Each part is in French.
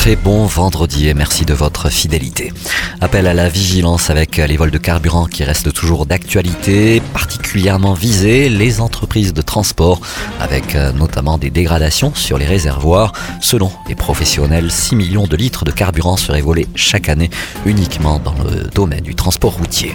très bon vendredi et merci de votre fidélité. Appel à la vigilance avec les vols de carburant qui restent toujours d'actualité, particulièrement visés les entreprises de transport avec euh, notamment des dégradations sur les réservoirs. Selon les professionnels, 6 millions de litres de carburant seraient volés chaque année uniquement dans le domaine du transport routier.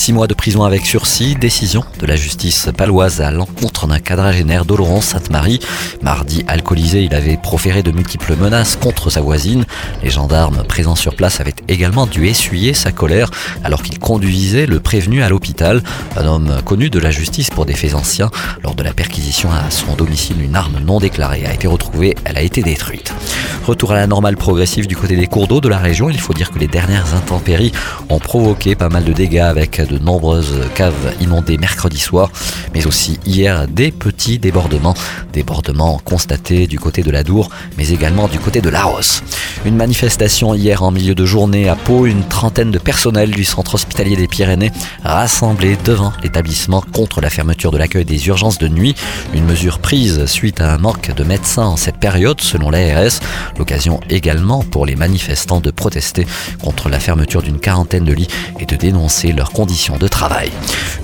6 mois de prison avec sursis, décision de la justice paloise à l'encontre d'un quadragénaire d'Oloron Sainte-Marie. Mardi alcoolisé, il avait proféré de multiples menaces contre sa voisine les gendarmes présents sur place avaient également dû essuyer sa colère alors qu'il conduisait le prévenu à l'hôpital, un homme connu de la justice pour des faits anciens. Lors de la perquisition à son domicile, une arme non déclarée a été retrouvée, elle a été détruite. Retour à la normale progressive du côté des cours d'eau de la région. Il faut dire que les dernières intempéries ont provoqué pas mal de dégâts avec de nombreuses caves inondées mercredi soir, mais aussi hier des petits débordements. Débordements constatés du côté de la Dour, mais également du côté de la Rosse. Une manifestation hier en milieu de journée à Pau, une trentaine de personnels du centre hospitalier des Pyrénées rassemblés devant l'établissement contre la fermeture de l'accueil des urgences de nuit. Une mesure prise suite à un manque de médecins en cette période selon l'ARS. L'occasion également pour les manifestants de protester contre la fermeture d'une quarantaine de lits et de dénoncer leurs conditions de travail.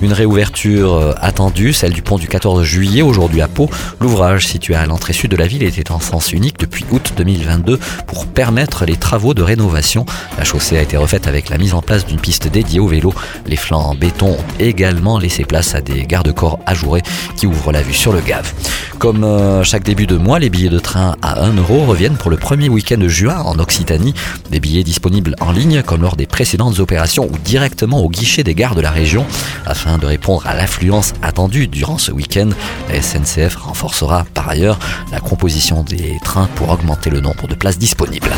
Une réouverture euh, attendue, celle du pont du 14 juillet aujourd'hui à Pau. L'ouvrage situé à l'entrée sud de la ville était en sens unique depuis août 2022 pour permettre les travaux de rénovation. La chaussée a été refaite avec la mise en place d'une piste dédiée au vélo. Les flancs en béton ont également laissé place à des garde-corps ajourés qui ouvrent la vue sur le Gave. Comme euh, chaque début de mois, les billets de train à 1 euro reviennent pour le premier week-end de juin en Occitanie. Des billets disponibles en ligne comme lors des précédentes opérations ou directement au guichet des gares de la région. Afin de répondre à l'affluence attendue durant ce week-end, la SNCF renforcera par ailleurs la composition des trains pour augmenter le nombre de places disponibles.